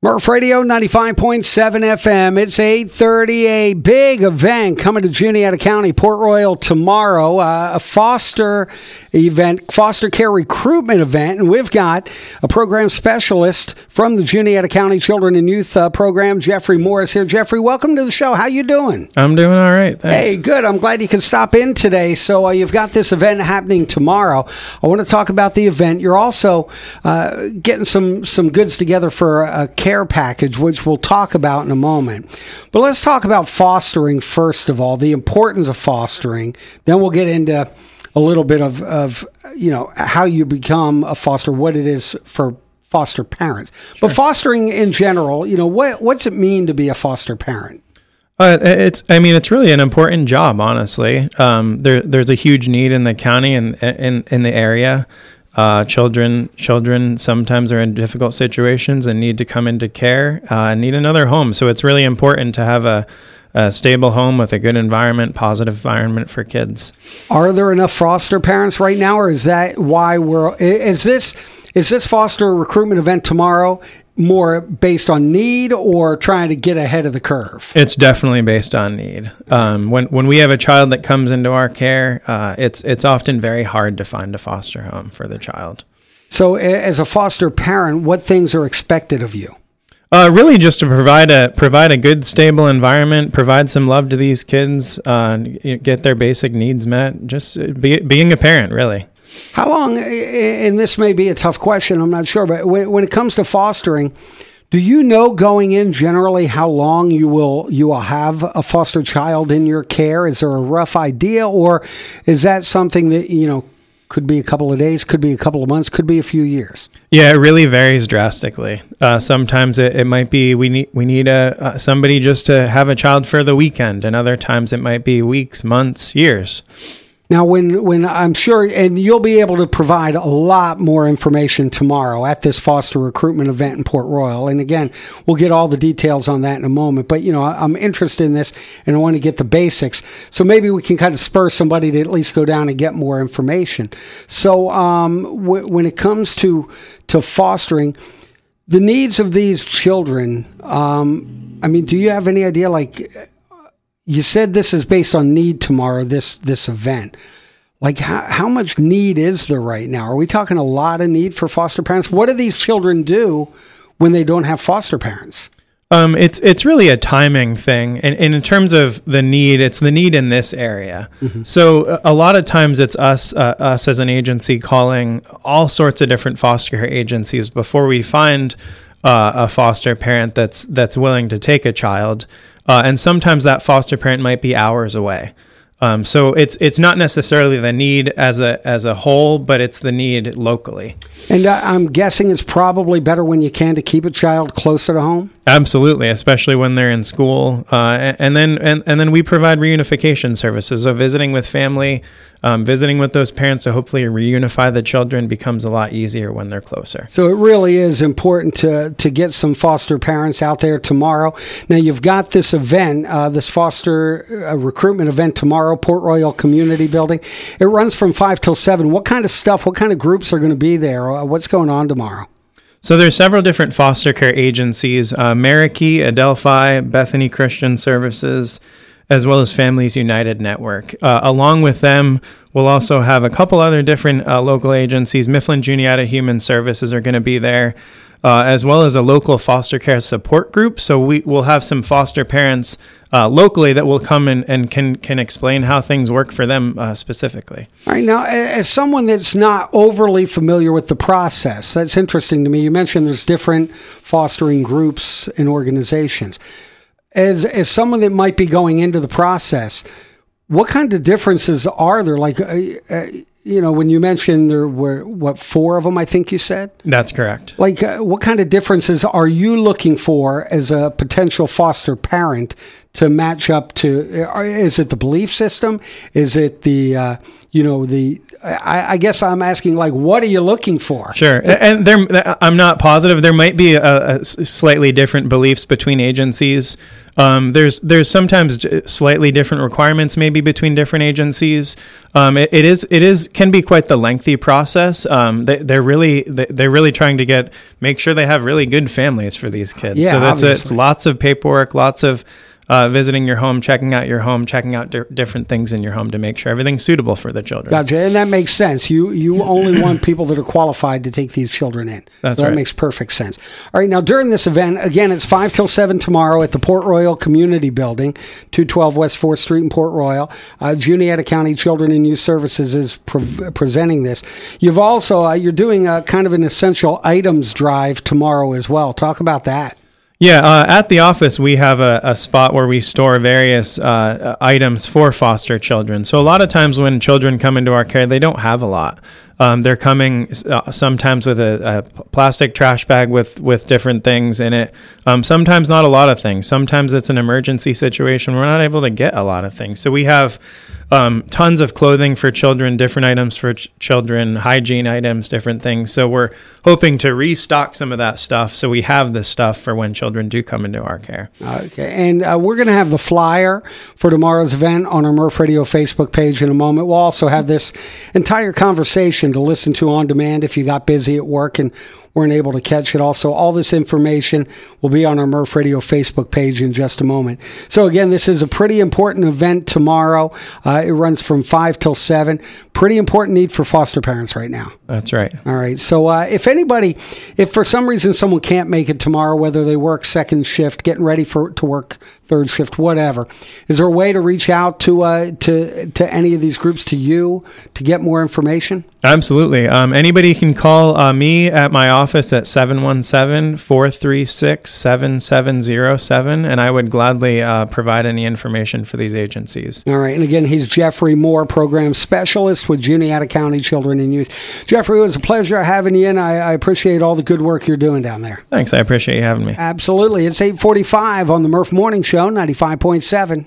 Murph Radio 95.7 FM. It's 8:30. A big event coming to Juniata County, Port Royal tomorrow. Uh, a foster event, foster care recruitment event, and we've got a program specialist from the Juniata County Children and Youth uh, Program, Jeffrey Moore's here. Jeffrey, welcome to the show. How you doing? I'm doing all right. Thanks. Hey, good. I'm glad you could stop in today. So uh, you've got this event happening tomorrow. I want to talk about the event. You're also uh, getting some some goods together for a care package, which we'll talk about in a moment. But let's talk about fostering first of all, the importance of fostering. Then we'll get into a little bit of, of you know how you become a foster, what it is for foster parents. But fostering in general, you know, what what's it mean to be a foster parent? Uh, it's, I mean, it's really an important job, honestly. Um, there, there's a huge need in the county and in, in the area. Uh, children, children sometimes are in difficult situations and need to come into care uh, need another home. So it's really important to have a, a stable home with a good environment, positive environment for kids. Are there enough foster parents right now, or is that why we're? Is this is this foster recruitment event tomorrow? More based on need or trying to get ahead of the curve? It's definitely based on need. Um, when when we have a child that comes into our care, uh, it's it's often very hard to find a foster home for the child. So, as a foster parent, what things are expected of you? Uh, really, just to provide a provide a good, stable environment, provide some love to these kids, uh, get their basic needs met. Just be, being a parent, really. How long, and this may be a tough question, I'm not sure, but when, it comes to fostering, do you know going in generally how long you will you will have a foster child in your care? Is there a rough idea, or is that something that you know could be a couple of days, could be a couple of months, could be a few years? Yeah, it really varies drastically. Uh, sometimes it, it might be we need we need a uh, somebody just to have a child for the weekend, and other times it might be weeks, months, years. Now, when, when I'm sure, and you'll be able to provide a lot more information tomorrow at this foster recruitment event in Port Royal. And again, we'll get all the details on that in a moment. But, you know, I'm interested in this and I want to get the basics. So maybe we can kind of spur somebody to at least go down and get more information. So um, w- when it comes to, to fostering, the needs of these children, um, I mean, do you have any idea, like, you said this is based on need tomorrow this this event. Like how, how much need is there right now? Are we talking a lot of need for foster parents? What do these children do when they don't have foster parents? Um, it's it's really a timing thing, and, and, in terms of the need, it's the need in this area. Mm-hmm. So a lot of times, it's us uh, us as an agency calling all sorts of different foster care agencies before we find uh, a foster parent that's that's willing to take a child. Uh, and sometimes that foster parent might be hours away. Um, so it's it's not necessarily the need as a as a whole, but it's the need locally. And uh, I'm guessing it's probably better when you can to keep a child closer to home. Absolutely, especially when they're in school, uh, and then and, and then we provide reunification services, so visiting with family, um, visiting with those parents, to hopefully reunify the children becomes a lot easier when they're closer. So it really is important to to get some foster parents out there tomorrow. Now you've got this event, uh, this foster uh, recruitment event tomorrow, Port Royal Community Building. It runs from five till seven. What kind of stuff? What kind of groups are going to be there? Uh, what's going on tomorrow? So there's several different foster care agencies: uh, Merakey, Adelphoi, Bethany Christian Services, as well as Families United Network. Uh, along with them, we'll also have a couple other different uh, local agencies. Mifflin Juniata Human Services are going to be there uh, as well as a local foster care support group. So we will have some foster parents uh, locally that will come and, and can can explain how things work for them uh, specifically. All right now, as someone that's not overly familiar with the process, that's interesting to me. You mentioned there's different fostering groups and organizations. As as someone that might be going into the process, what kind of differences are there? Like, uh, uh, you know, when you mentioned there were what four of them, I think you said. That's correct. Like, uh, what kind of differences are you looking for as a potential foster parent to match up to? uh, Is it the belief system? Is it the uh, you know the? I, I guess I'm asking like, what are you looking for? Sure, and there, I'm not positive. There might be a, a slightly different beliefs between agencies. Um, there's there's sometimes slightly different requirements maybe between different agencies. Um, it, it is it is can be quite the lengthy process. Um, they, they're really they- they're really trying to get make sure they have really good families for these kids. Yeah, so that's it. It's lots of paperwork, lots of uh, visiting your home, checking out your home, checking out di- different things in your home to make sure everything's suitable for the children. Gotcha, and that makes sense. You you only want people that are qualified to take these children in. That's so that makes perfect sense. All right, now during this event, again, it's five till seven tomorrow at the Port Royal Community Building, two twelve West Fourth Street in Port Royal. Uh, Juniata County Children and Youth Services is pre- presenting this. You've also uh, you're doing a kind of an essential items drive tomorrow as well. Talk about that. Yeah, uh, at the office, we have a, a spot where we store various uh, items for foster children. So, a lot of times when children come into our care, they don't have a lot. Um, they're coming uh, sometimes with a, a plastic trash bag with, with different things in it. Um, sometimes not a lot of things. Sometimes it's an emergency situation. We're not able to get a lot of things. So, we have um, tons of clothing for children, different items for ch- children, hygiene items, different things. So we're hoping to restock some of that stuff so we have this stuff for when children do come into our care. Okay, and uh, we're going to have the flyer for tomorrow's event on our Murph Radio Facebook page in a moment. We'll also have this entire conversation to listen to on demand if you got busy at work and weren't able to catch it. Also, all this information will be on our Murph Radio Facebook page in just a moment. So, again, this is a pretty important event tomorrow. Uh, it runs from 5 till 7. Pretty important need for foster parents right now. That's right. All right. So uh, if anybody, if for some reason someone can't make it tomorrow, whether they work second shift, getting ready for to work third shift, whatever, is there a way to reach out to uh, to to any of these groups to you to get more information? Absolutely. Um, anybody can call uh, me at my office at 717 436 7707, and I would gladly uh, provide any information for these agencies. All right. And again, he's Jeffrey Moore, program specialist with Juniata County Children and Youth. Jeffrey, it was a pleasure having you, and I, I appreciate all the good work you're doing down there. Thanks. I appreciate you having me. Absolutely. It's 845 on the Murph Morning Show, 95.7.